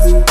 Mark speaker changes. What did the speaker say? Speaker 1: Thank